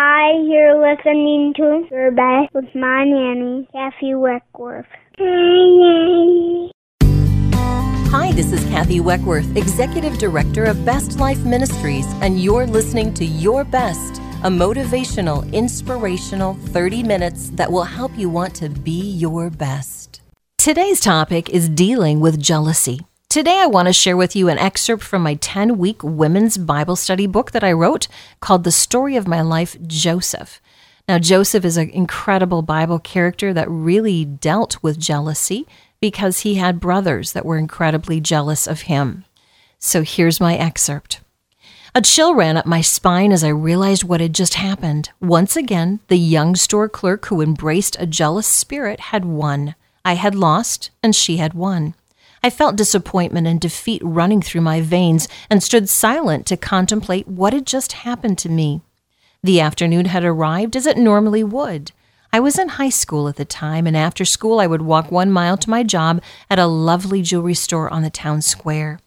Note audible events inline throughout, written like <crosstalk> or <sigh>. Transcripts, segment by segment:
Hi, you're listening to Your Best with my nanny, Kathy Weckwerth. Hi, Hi, this is Kathy Weckwerth, Executive Director of Best Life Ministries, and you're listening to Your Best, a motivational, inspirational 30 minutes that will help you want to be your best. Today's topic is dealing with jealousy. Today, I want to share with you an excerpt from my 10 week women's Bible study book that I wrote called The Story of My Life, Joseph. Now, Joseph is an incredible Bible character that really dealt with jealousy because he had brothers that were incredibly jealous of him. So here's my excerpt. A chill ran up my spine as I realized what had just happened. Once again, the young store clerk who embraced a jealous spirit had won. I had lost, and she had won. I felt disappointment and defeat running through my veins and stood silent to contemplate what had just happened to me. The afternoon had arrived as it normally would. I was in high school at the time, and after school I would walk one mile to my job at a lovely jewelry store on the town square.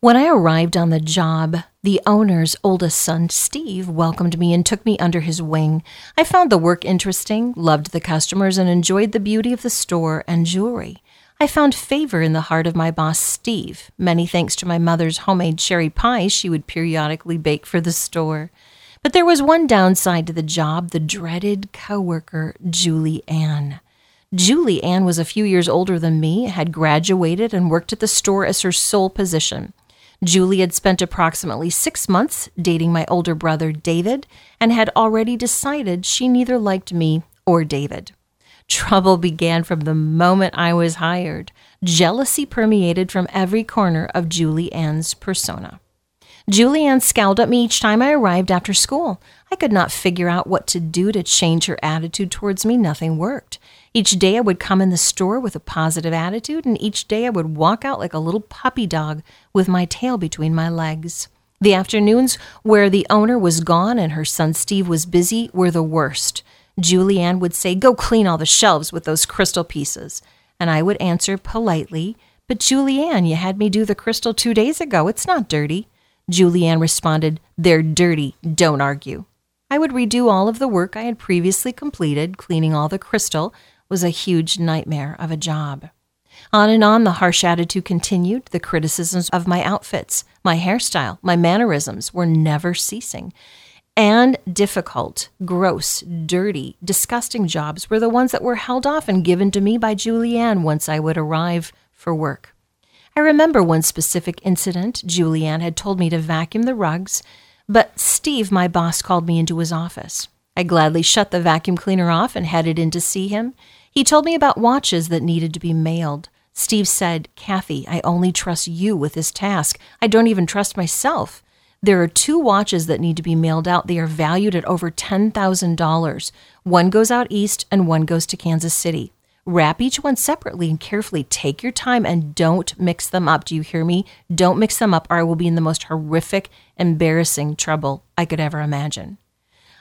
When I arrived on the job, the owner's oldest son, Steve, welcomed me and took me under his wing. I found the work interesting, loved the customers, and enjoyed the beauty of the store and jewelry. I found favor in the heart of my boss, Steve, many thanks to my mother's homemade cherry pies she would periodically bake for the store. But there was one downside to the job the dreaded coworker, Julie Ann. Julie Ann was a few years older than me, had graduated, and worked at the store as her sole position. Julie had spent approximately six months dating my older brother, David, and had already decided she neither liked me or David. Trouble began from the moment I was hired. Jealousy permeated from every corner of Julie Ann's persona. Julie Ann scowled at me each time I arrived after school. I could not figure out what to do to change her attitude towards me. Nothing worked. Each day I would come in the store with a positive attitude, and each day I would walk out like a little puppy dog with my tail between my legs. The afternoons where the owner was gone and her son Steve was busy were the worst. Julianne would say, Go clean all the shelves with those crystal pieces. And I would answer politely, But Julianne, you had me do the crystal two days ago. It's not dirty. Julianne responded, They're dirty. Don't argue. I would redo all of the work I had previously completed. Cleaning all the crystal was a huge nightmare of a job. On and on the harsh attitude continued. The criticisms of my outfits, my hairstyle, my mannerisms were never ceasing and difficult, gross, dirty, disgusting jobs were the ones that were held off and given to me by Julianne once I would arrive for work. I remember one specific incident. Julianne had told me to vacuum the rugs, but Steve, my boss, called me into his office. I gladly shut the vacuum cleaner off and headed in to see him. He told me about watches that needed to be mailed. Steve said, Kathy, I only trust you with this task. I don't even trust myself. There are two watches that need to be mailed out. They are valued at over $10,000. One goes out east and one goes to Kansas City. Wrap each one separately and carefully. Take your time and don't mix them up. Do you hear me? Don't mix them up, or I will be in the most horrific, embarrassing trouble I could ever imagine.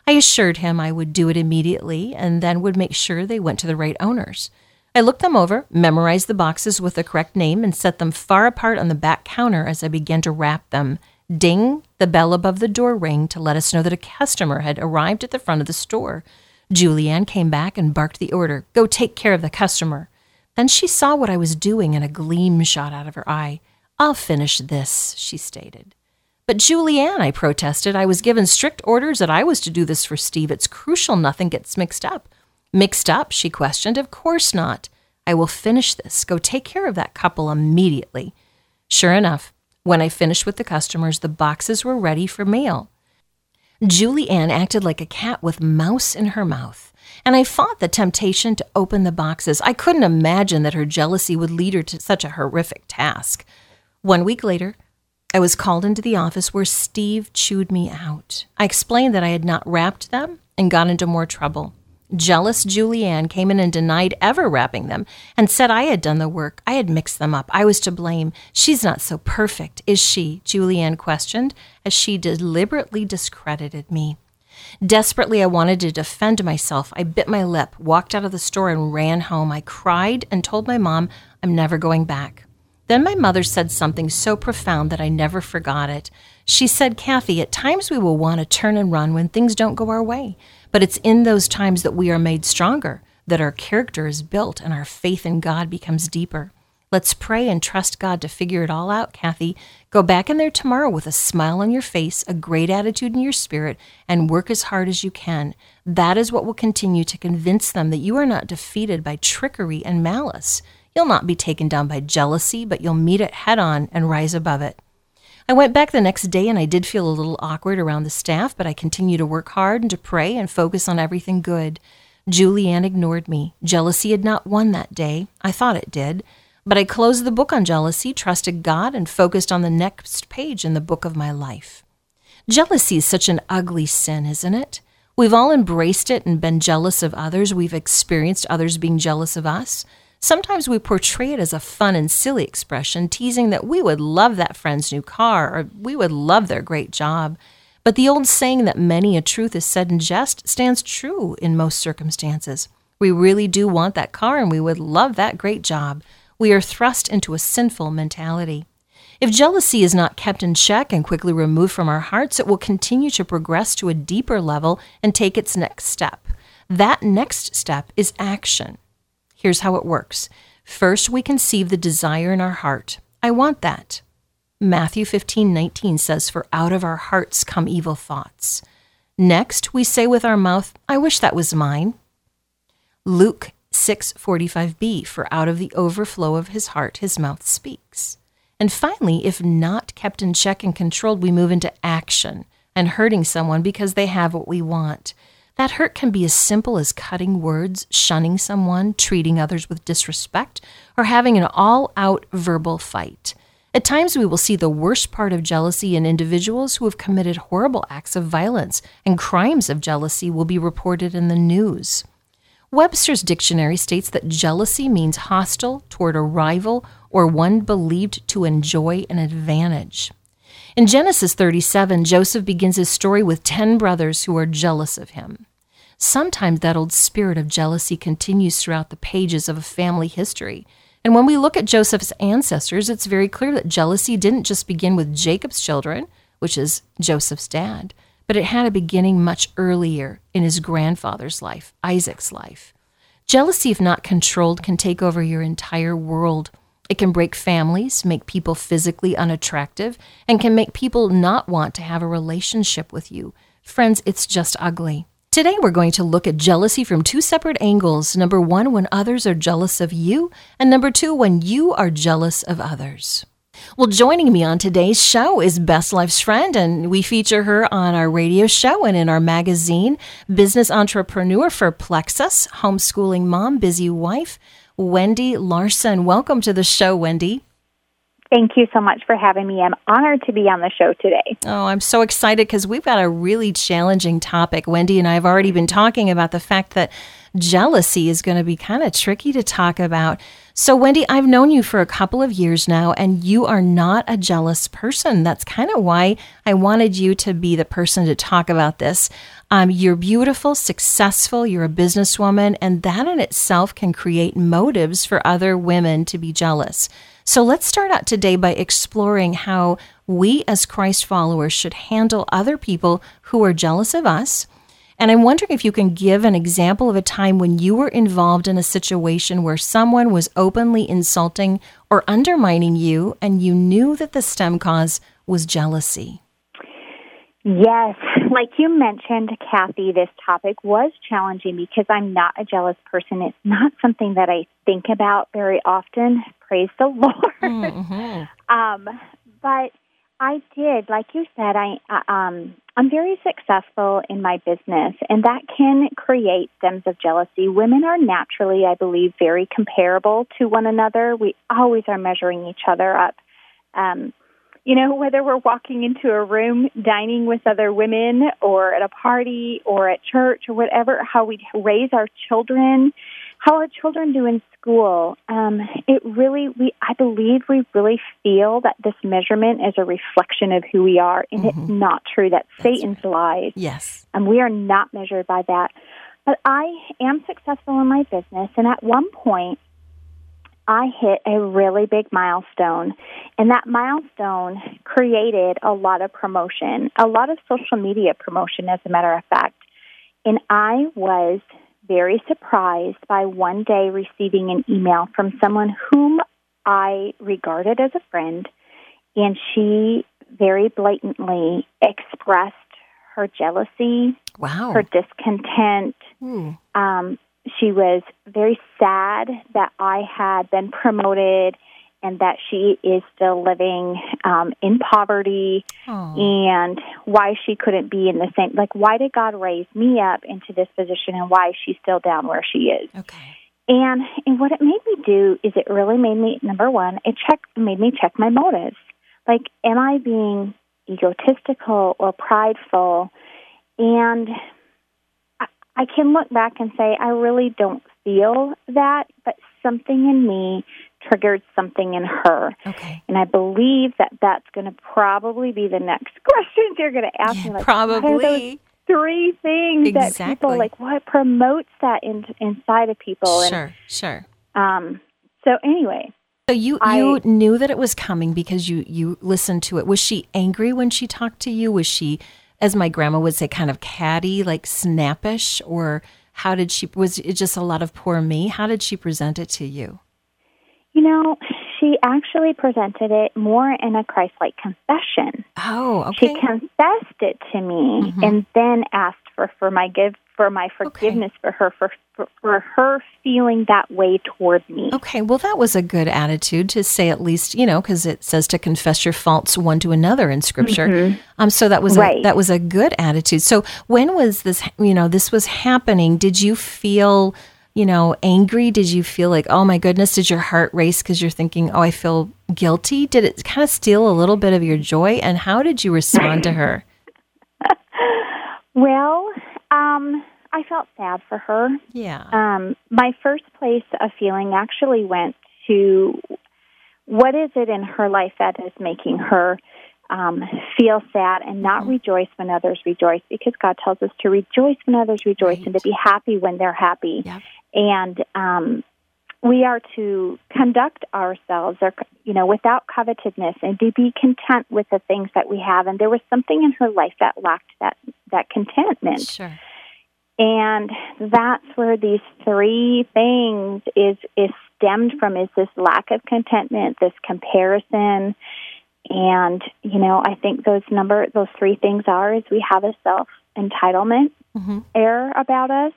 I assured him I would do it immediately and then would make sure they went to the right owners. I looked them over, memorized the boxes with the correct name, and set them far apart on the back counter as I began to wrap them Ding, the bell above the door rang to let us know that a customer had arrived at the front of the store. Julianne came back and barked the order Go take care of the customer. Then she saw what I was doing and a gleam shot out of her eye. I'll finish this, she stated. But Julianne, I protested, I was given strict orders that I was to do this for Steve. It's crucial nothing gets mixed up. Mixed up? she questioned. Of course not. I will finish this. Go take care of that couple immediately. Sure enough, when I finished with the customers, the boxes were ready for mail. Julie Ann acted like a cat with mouse in her mouth, and I fought the temptation to open the boxes. I couldn't imagine that her jealousy would lead her to such a horrific task. One week later, I was called into the office where Steve chewed me out. I explained that I had not wrapped them and got into more trouble. Jealous Julianne came in and denied ever wrapping them and said I had done the work. I had mixed them up. I was to blame. She's not so perfect, is she? Julianne questioned as she deliberately discredited me. Desperately, I wanted to defend myself. I bit my lip, walked out of the store, and ran home. I cried and told my mom I'm never going back. Then my mother said something so profound that I never forgot it. She said, Kathy, at times we will want to turn and run when things don't go our way, but it's in those times that we are made stronger, that our character is built, and our faith in God becomes deeper. Let's pray and trust God to figure it all out, Kathy. Go back in there tomorrow with a smile on your face, a great attitude in your spirit, and work as hard as you can. That is what will continue to convince them that you are not defeated by trickery and malice. You'll not be taken down by jealousy, but you'll meet it head on and rise above it. I went back the next day and I did feel a little awkward around the staff, but I continued to work hard and to pray and focus on everything good. Julianne ignored me. Jealousy had not won that day. I thought it did. But I closed the book on jealousy, trusted God, and focused on the next page in the book of my life. Jealousy is such an ugly sin, isn't it? We've all embraced it and been jealous of others. We've experienced others being jealous of us. Sometimes we portray it as a fun and silly expression, teasing that we would love that friend's new car or we would love their great job. But the old saying that many a truth is said in jest stands true in most circumstances. We really do want that car and we would love that great job we are thrust into a sinful mentality. If jealousy is not kept in check and quickly removed from our hearts, it will continue to progress to a deeper level and take its next step. That next step is action. Here's how it works First, we conceive the desire in our heart. I want that. Matthew 15, 19 says, For out of our hearts come evil thoughts. Next, we say with our mouth, I wish that was mine. Luke 645b, for out of the overflow of his heart his mouth speaks. And finally, if not kept in check and controlled, we move into action and hurting someone because they have what we want. That hurt can be as simple as cutting words, shunning someone, treating others with disrespect, or having an all out verbal fight. At times, we will see the worst part of jealousy in individuals who have committed horrible acts of violence, and crimes of jealousy will be reported in the news. Webster's dictionary states that jealousy means hostile toward a rival or one believed to enjoy an advantage. In Genesis 37, Joseph begins his story with 10 brothers who are jealous of him. Sometimes that old spirit of jealousy continues throughout the pages of a family history. And when we look at Joseph's ancestors, it's very clear that jealousy didn't just begin with Jacob's children, which is Joseph's dad, but it had a beginning much earlier in his grandfather's life, Isaac's life. Jealousy, if not controlled, can take over your entire world. It can break families, make people physically unattractive, and can make people not want to have a relationship with you. Friends, it's just ugly. Today, we're going to look at jealousy from two separate angles. Number one, when others are jealous of you, and number two, when you are jealous of others. Well, joining me on today's show is Best Life's friend, and we feature her on our radio show and in our magazine, business entrepreneur for Plexus, homeschooling mom, busy wife, Wendy Larson. Welcome to the show, Wendy. Thank you so much for having me. I'm honored to be on the show today. Oh, I'm so excited because we've got a really challenging topic. Wendy and I have already been talking about the fact that jealousy is going to be kind of tricky to talk about. So, Wendy, I've known you for a couple of years now, and you are not a jealous person. That's kind of why I wanted you to be the person to talk about this. Um, you're beautiful, successful, you're a businesswoman, and that in itself can create motives for other women to be jealous. So, let's start out today by exploring how we as Christ followers should handle other people who are jealous of us and I'm wondering if you can give an example of a time when you were involved in a situation where someone was openly insulting or undermining you, and you knew that the stem cause was jealousy. Yes, like you mentioned, Kathy, this topic was challenging because I'm not a jealous person. It's not something that I think about very often. Praise the <laughs> Lord. Mm-hmm. um, but I did, like you said, I uh, um, I'm very successful in my business, and that can create stems of jealousy. Women are naturally, I believe, very comparable to one another. We always are measuring each other up. Um, you know, whether we're walking into a room, dining with other women, or at a party, or at church, or whatever, how we raise our children, how our children do in school, um, it really, we, I believe we really feel that this measurement is a reflection of who we are, and mm-hmm. it's not true. That That's Satan's right. lies. Yes. And we are not measured by that. But I am successful in my business, and at one point, I hit a really big milestone. And that milestone created a lot of promotion, a lot of social media promotion, as a matter of fact. And I was very surprised by one day receiving an email from someone whom I regarded as a friend. And she very blatantly expressed her jealousy, wow. her discontent. Um, she was very sad that I had been promoted and that she is still living um, in poverty and why she couldn't be in the same like why did god raise me up into this position and why she's still down where she is? Okay. and and what it made me do is it really made me number one it check made me check my motives. Like am i being egotistical or prideful? And I, I can look back and say i really don't feel that but something in me triggered something in her Okay. and i believe that that's going to probably be the next <laughs> questions you're going to ask me like Probably. three things that Exactly. people like what promotes that in, inside of people and Sure, sure. um so anyway So you I- you knew that it was coming because you you listened to it. Was she angry when she talked to you? Was she, as my grandma would say, kind of catty, like snappish, or how did she? Was it just a lot of poor me? How did she present it to you? You know she actually presented it more in a christ-like confession Oh, okay. she confessed it to me Mhm. and then asked for for my give for my forgiveness for her for, for for her feeling that way toward me Okay, well, that was a good attitude to say at least, you know, because it says to confess your faults one to another in Scripture. Um, so that was a, Right. that was a good attitude. So when was this? You know, this was happening. Did you feel, you know, angry? Did you feel like, oh my goodness? Did your heart race because you're thinking, oh, I feel guilty? Did it kind of steal a little bit of your joy? And how did you respond to her? <laughs> well um i felt sad for her Yeah. Um, my first place of feeling actually went to what is it in her life that is making her um, feel sad and not Mm-hmm. rejoice when others rejoice because God tells us to rejoice when others rejoice and to be happy when they're happy. Yep. And um, we are to conduct ourselves, or you know, without covetousness, and to be content with the things that we have. And there was something in her life that lacked that that contentment. Sure. And that's where these three things is is stemmed from is this lack of contentment, this comparison, and you know, I think those number those three things are is we have a self entitlement hmm air about us.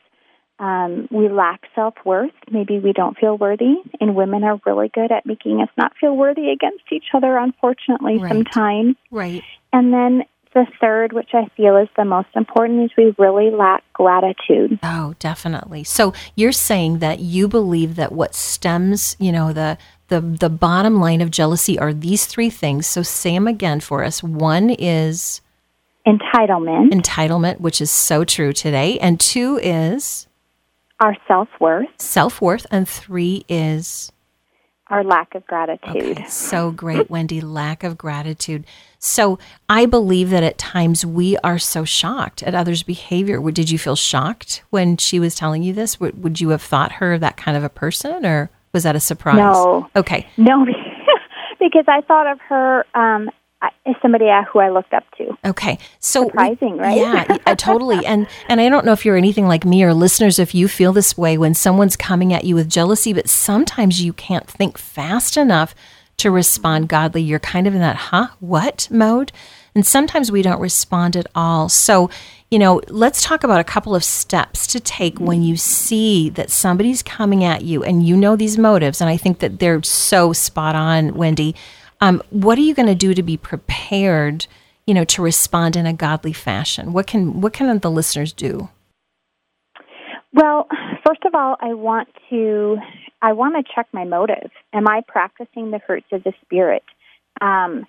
Um, we lack self worth. Maybe we don't feel worthy, and women are really good at making us not feel worthy against each other. Unfortunately, Right. sometimes. Right. And then the third, which I feel is the most important, is we really lack gratitude. Oh, definitely. So you're saying that you believe that what stems, you know, the the the bottom line of jealousy are these three things. So say them again for us. One is Entitlement, entitlement, which is so true today, and two is our self worth, self worth, and three is our lack of gratitude. Okay, so great, Wendy. Lack of gratitude. So I believe that at times we are so shocked at others' behavior. Did you feel shocked when she was telling you this? Would, you have thought her that kind of a person, or was that a surprise? No. Okay. No, <laughs> because I thought of her um, somebody who I looked up to. Okay. So Surprising, right? Yeah, uh, totally. <laughs> And and I don't know if you're anything like me or listeners if you feel this way when someone's coming at you with jealousy, but sometimes you can't think fast enough to respond godly. You're kind of in that huh, what mode. And sometimes we don't respond at all. So, you know, let's talk about a couple of steps to take when you see that somebody's coming at you and you know these motives. And I think that they're so spot on, Wendy. Um, what are you going to do to be prepared, you know, to respond in a godly fashion? What can what can the listeners do? Well, first of all, I want to I want to check my motive. Am I practicing the fruits of the spirit? Um,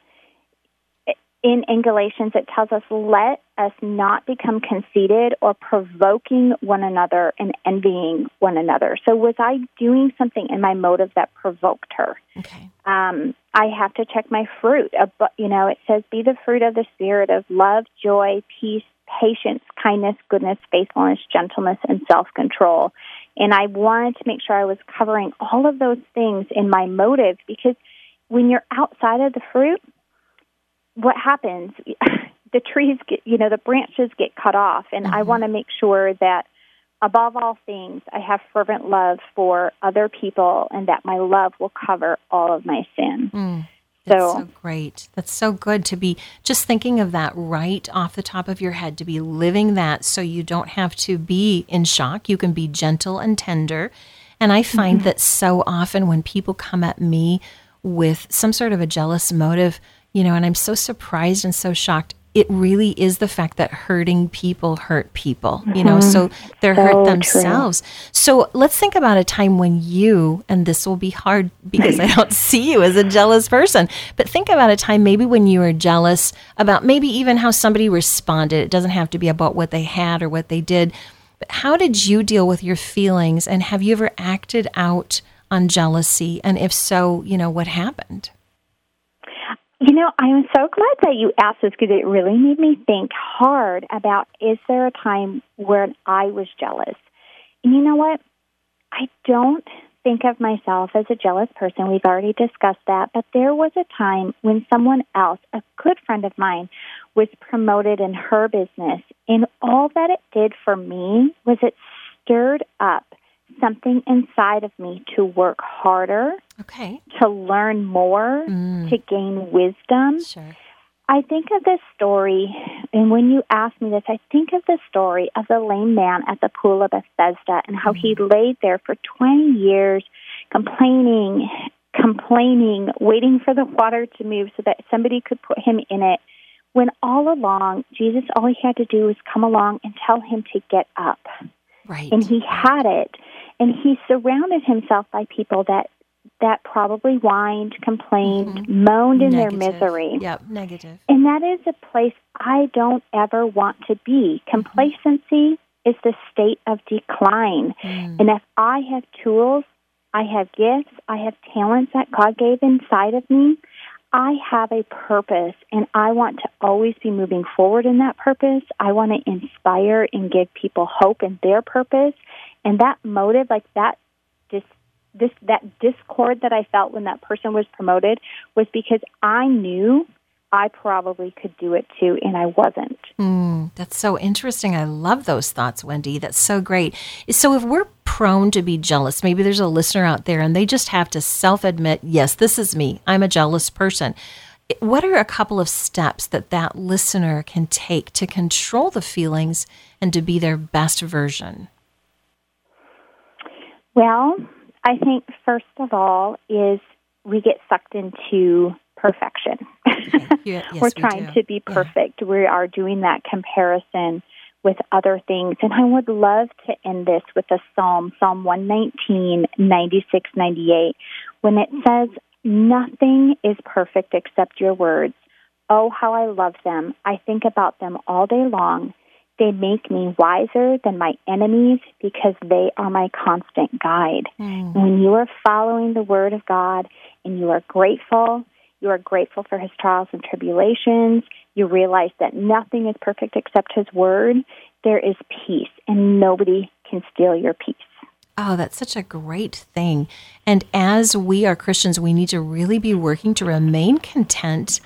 in, in Galatians, it tells us, "Let us not become conceited or provoking one another and envying one another." So, was I doing something in my motive that provoked her? Okay. um, I have to check my fruit. You know, it says, be the fruit of the Spirit of love, joy, peace, patience, kindness, goodness, faithfulness, gentleness, and self control. And I wanted to make sure I was covering all of those things in my motive because when you're outside of the fruit, what happens? <laughs> the trees get, you know, the branches get cut off. And mm-hmm. I want to make sure that above all things, I have fervent love for other people and that my love will cover all of my sin. Mm. That's so, so great. That's so good to be just thinking of that right off the top of your head, to be living that so you don't have to be in shock. You can be gentle and tender. And I find mm-hmm. that so often when people come at me with some sort of a jealous motive, you know, and I'm so surprised and so shocked it really is the fact that hurting people hurt people, you know, so mm-hmm. they're so hurt themselves. True. So let's think about a time when you, and this will be hard because I don't <laughs> see you as a jealous person, but think about a time maybe when you were jealous about maybe even how somebody responded. It doesn't have to be about what they had or what they did, but how did you deal with your feelings? And have you ever acted out on jealousy? And if so, you know, what happened? You know, I'm so glad that you asked this because it really made me think hard about is there a time when I was jealous? And you know what? I don't think of myself as a jealous person. We've already discussed that. But there was a time when someone else, a good friend of mine, was promoted in her business. And all that it did for me was it stirred up something inside of me to work harder, okay, to learn more, mm. to gain wisdom. Sure. I think of this story, and when you ask me this, I think of the story of the lame man at the pool of Bethesda and how mm. he laid there for 20 years complaining, complaining, waiting for the water to move so that somebody could put him in it. When all along, Jesus, all he had to do was come along and tell him to get up. Right. And he had it and he surrounded himself by people that that probably whined, complained, mm-hmm. moaned in negative. their misery. Yep, negative. And that is a place I don't ever want to be. Mm-hmm. Complacency mm-hmm. is the state of decline. Mm. And if I have tools, I have gifts, I have talents that God gave inside of me, I have a purpose and I want to always be moving forward in that purpose. I want to inspire and give people hope in their purpose. And that motive, like that, this, that discord that I felt when that person was promoted was because I knew I probably could do it too, and I wasn't. Mm, that's so interesting. I love those thoughts, Wendy. That's so great. So, if we're prone to be jealous, maybe there's a listener out there and they just have to self admit, yes, this is me. I'm a jealous person. What are a couple of steps that that listener can take to control the feelings and to be their best version? Well, I think first of all is we get sucked into perfection. <laughs> Yeah, yes, We're trying we to be perfect. Yeah. We are doing that comparison with other things. And I would love to end this with a psalm, Psalm 119, 96, 98, when it says, Nothing is perfect except your words. Oh, how I love them. I think about them all day long. They make me wiser than my enemies because they are my constant guide. Mm. When you are following the Word of God and you are grateful, you are grateful for His trials and tribulations, you realize that nothing is perfect except His Word, there is peace, and nobody can steal your peace. Oh, that's such a great thing. And as we are Christians, we need to really be working to remain content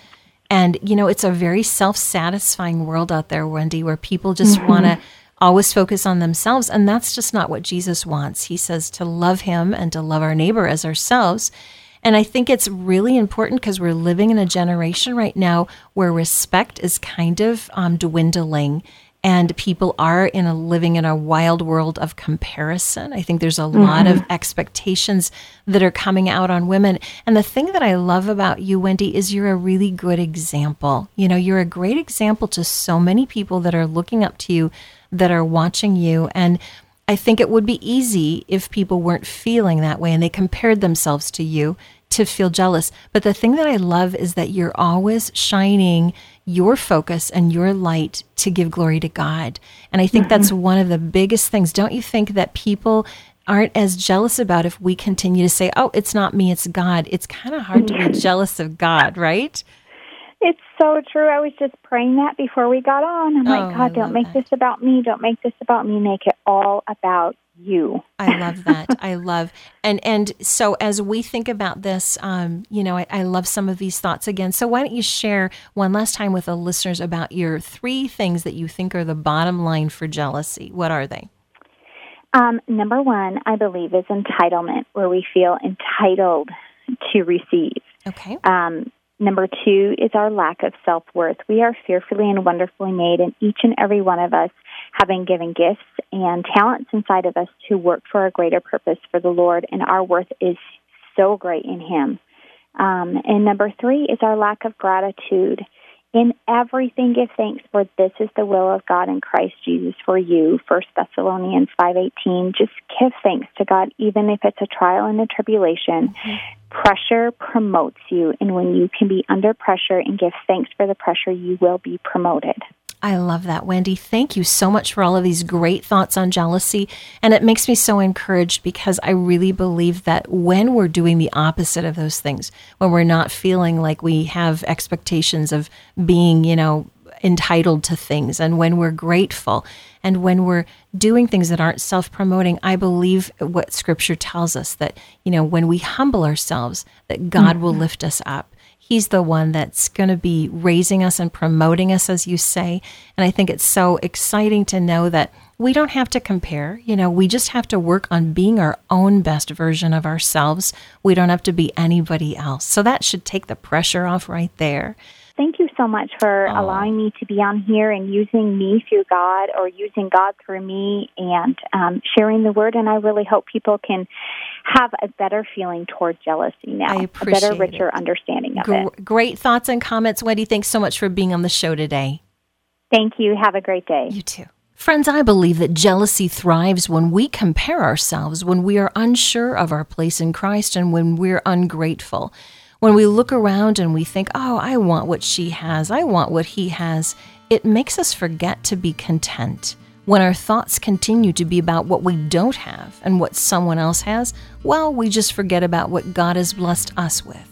and, you know, it's a very self satisfying world out there, Wendy, where people just mm-hmm. want to always focus on themselves. And that's just not what Jesus wants. He says to love him and to love our neighbor as ourselves. And I think it's really important because we're living in a generation right now where respect is kind of um, dwindling and people are in a living in a wild world of comparison. I think there's a mm-hmm. lot of expectations that are coming out on women. And the thing that I love about you, Wendy, is you're a really good example. You know, you're a great example to so many people that are looking up to you, that are watching you. And I think it would be easy if people weren't feeling that way and they compared themselves to you to feel jealous. But the thing that I love is that you're always shining your focus and your light to give glory to God. And I think mm-hmm. that's one of the biggest things. Don't you think that people aren't as jealous about if we continue to say, oh, it's not me, it's God? It's kind of hard to be jealous of God, right? It's so true. I was just praying that before we got on. I'm oh, like, God, don't make that. this about me. Don't make this about me. Make it all about you. I love that. I love and and so as we think about this, um, you know, I, I, love some of these thoughts again. So why don't you share one last time with the listeners about your three things that you think are the bottom line for jealousy? What are they? Um, number one, I believe, is entitlement, where we feel entitled to receive. Okay. Um, number two is our lack of self worth. We are fearfully and wonderfully made, and each and every one of us having given gifts and talents inside of us to work for a greater purpose for the Lord, and our worth is so great in Him. Um, and number three is our lack of gratitude. In everything give thanks, for this is the will of God in Christ Jesus for you. First Thessalonians five eighteen. Just give thanks to God, even if it's a trial and a tribulation. Mm-hmm. Pressure promotes you, and when you can be under pressure and give thanks for the pressure, you will be promoted. I love that, Wendy. Thank you so much for all of these great thoughts on jealousy. And it makes me so encouraged because I really believe that when we're doing the opposite of those things, when we're not feeling like we have expectations of being, you know, entitled to things, and when we're grateful, and when we're doing things that aren't self promoting, I believe what scripture tells us that, you know, when we humble ourselves, that God mm-hmm. will lift us up. He's the one that's going to be raising us and promoting us, as you say. And I think it's so exciting to know that we don't have to compare. You know, we just have to work on being our own best version of ourselves. We don't have to be anybody else. So that should take the pressure off right there. Thank you so much for allowing me to be on here and using me through God or using God through me and um, sharing the word. And I really hope people can have a better feeling toward jealousy now, a better, richer it. understanding of G- it. Great thoughts and comments, Wendy. Thanks so much for being on the show today. Thank you. Have a great day. You too. Friends, I believe that jealousy thrives when we compare ourselves, when we are unsure of our place in Christ, and when we're ungrateful. When we look around and we think, oh, I want what she has, I want what he has, it makes us forget to be content. When our thoughts continue to be about what we don't have and what someone else has, well, we just forget about what God has blessed us with.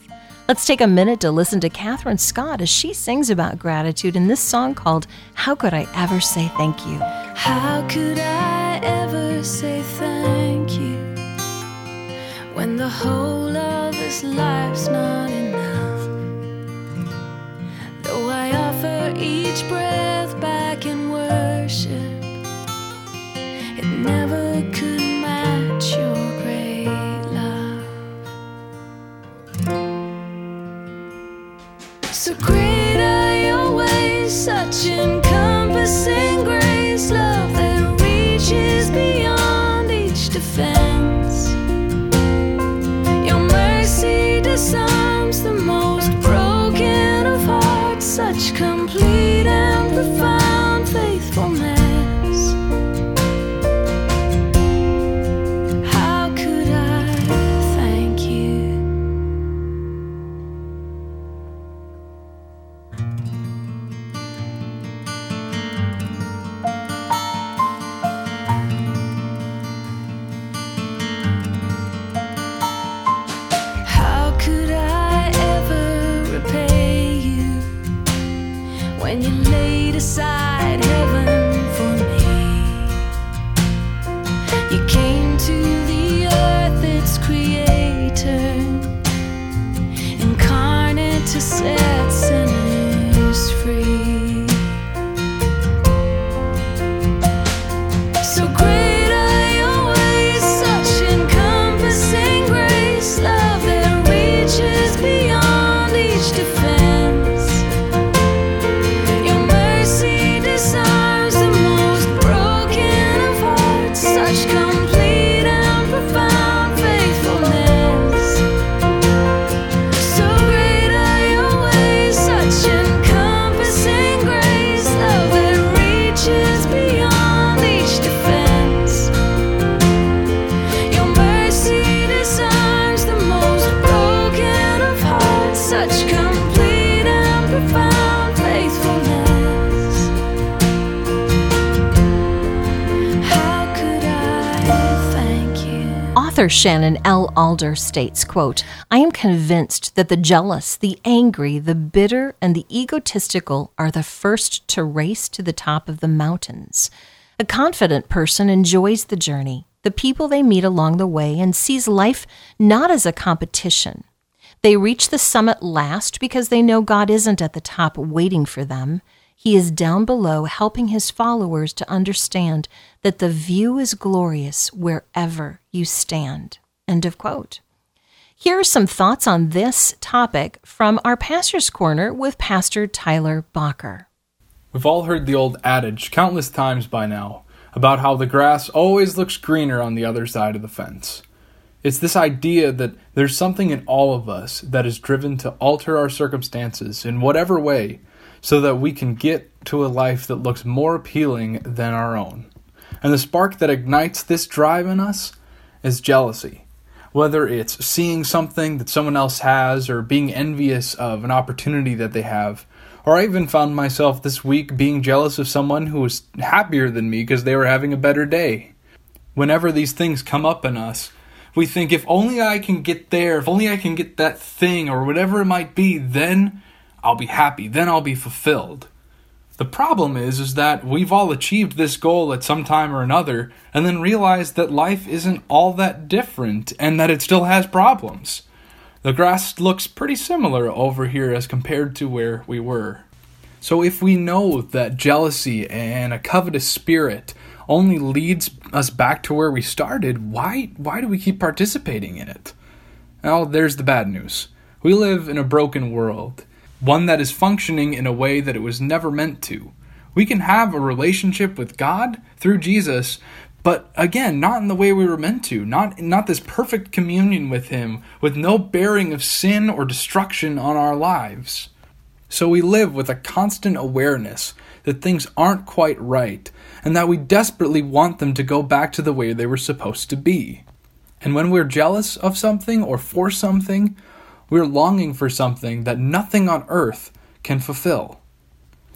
Let's take a minute to listen to Kathryn Scott as she sings about gratitude in this song called How Could I Ever Say Thank You? How could I ever say thank you when the whole this life's not enough? Though I offer each breath back in worship it never could match your great love. So great are your ways, such encompassing grace, Author Shannon L. Alder states, quote, I am convinced that the jealous, the angry, the bitter, and the egotistical are the first to race to the top of the mountains. A confident person enjoys the journey. the people they meet along the way and sees life not as a competition. They reach the summit last because they know God isn't at the top waiting for them. He is down below helping his followers to understand that the view is glorious wherever you stand. End of quote. Here are some thoughts on this topic from our Pastor's Corner with Pastor Tyler Bacher. We've all heard the old adage countless times by now about how the grass always looks greener on the other side of the fence. It's this idea that there's something in all of us that is driven to alter our circumstances in whatever way so that we can get to a life that looks more appealing than our own. And the spark that ignites this drive in us is jealousy. Whether it's seeing something that someone else has or being envious of an opportunity that they have, or I even found myself this week being jealous of someone who was happier than me because they were having a better day. Whenever these things come up in us, we think if only I can get there, if only I can get that thing or whatever it might be, then I'll be happy, then I'll be fulfilled. The problem is is that we've all achieved this goal at some time or another and then realized that life isn't all that different and that it still has problems. The grass looks pretty similar over here as compared to where we were. So if we know that jealousy and a covetous spirit only leads us back to where we started, why why do we keep participating in it? Well, there's the bad news. We live in a broken world, one that is functioning in a way that it was never meant to. We can have a relationship with God through Jesus, but again, not in the way we were meant to, not not this perfect communion with him with no bearing of sin or destruction on our lives. So we live with a constant awareness that things aren't quite right and that we desperately want them to go back to the way they were supposed to be. And when we're jealous of something or for something, we're longing for something that nothing on earth can fulfill.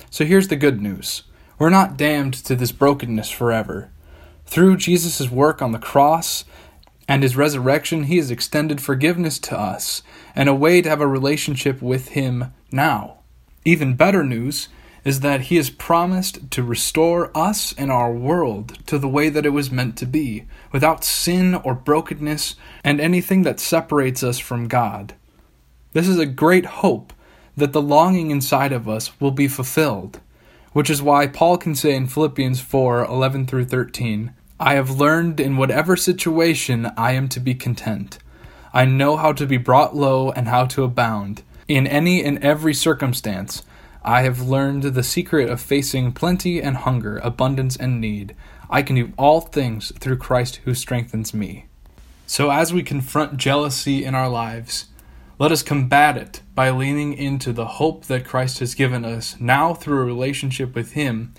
So here's the good news we're not damned to this brokenness forever. Through Jesus' work on the cross and his resurrection, he has extended forgiveness to us and a way to have a relationship with him now. Even better news is that He has promised to restore us and our world to the way that it was meant to be, without sin or brokenness and anything that separates us from God. This is a great hope that the longing inside of us will be fulfilled, which is why Paul can say in Philippians 4 11 through 13, I have learned in whatever situation I am to be content. I know how to be brought low and how to abound. In any and every circumstance, I have learned the secret of facing plenty and hunger, abundance and need. I can do all things through Christ who strengthens me. So, as we confront jealousy in our lives, let us combat it by leaning into the hope that Christ has given us now through a relationship with Him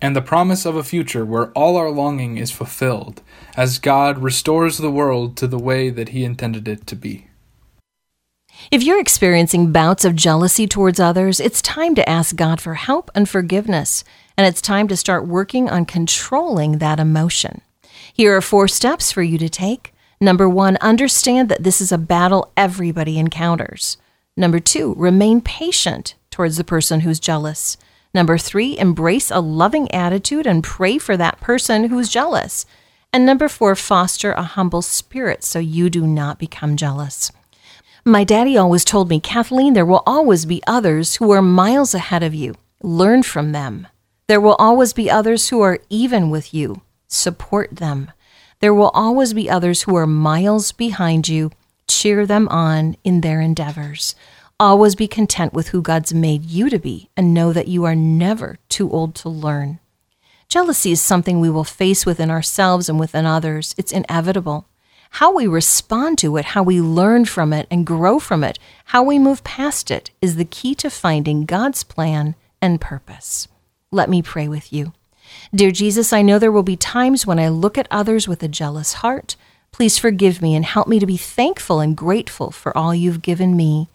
and the promise of a future where all our longing is fulfilled as God restores the world to the way that He intended it to be. If you're experiencing bouts of jealousy towards others, it's time to ask God for help and forgiveness, and it's time to start working on controlling that emotion. Here are four steps for you to take. Number one, understand that this is a battle everybody encounters. Number two, remain patient towards the person who's jealous. Number three, embrace a loving attitude and pray for that person who's jealous. And number four, foster a humble spirit so you do not become jealous. My daddy always told me, Kathleen, there will always be others who are miles ahead of you. Learn from them. There will always be others who are even with you. Support them. There will always be others who are miles behind you. Cheer them on in their endeavors. Always be content with who God's made you to be and know that you are never too old to learn. Jealousy is something we will face within ourselves and within others. It's inevitable how we respond to it, how we learn from it and grow from it, how we move past it is the key to finding God's plan and purpose. Let me pray with you. Dear Jesus, I know there will be times when I look at others with a jealous heart. Please forgive me and help me to be thankful and grateful for all you've given me.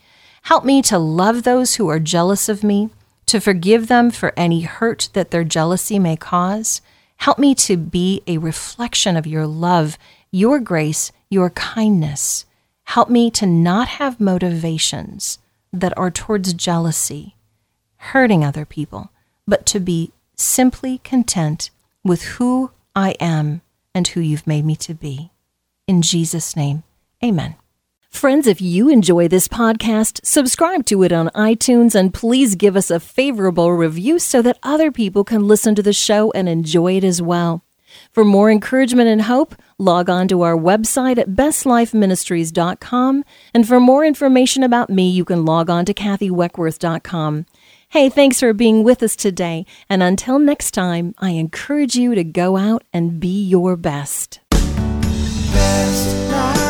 Help me to love those who are jealous of me, to forgive them for any hurt that their jealousy may cause. Help me to be a reflection of your love your grace, your kindness. Help me to not have motivations that are towards jealousy, hurting other people, but to be simply content with who I am and who you've made me to be. In Jesus' name, amen. Friends, if you enjoy this podcast, subscribe to it on iTunes and please give us a favorable review so that other people can listen to the show and enjoy it as well. For more encouragement and hope, log on to our website at bestlifeministries.com. And for more information about me, you can log on to kathyweckwerth.com. Hey, thanks for being with us today. And until next time, I encourage you to go out and be your best. best life.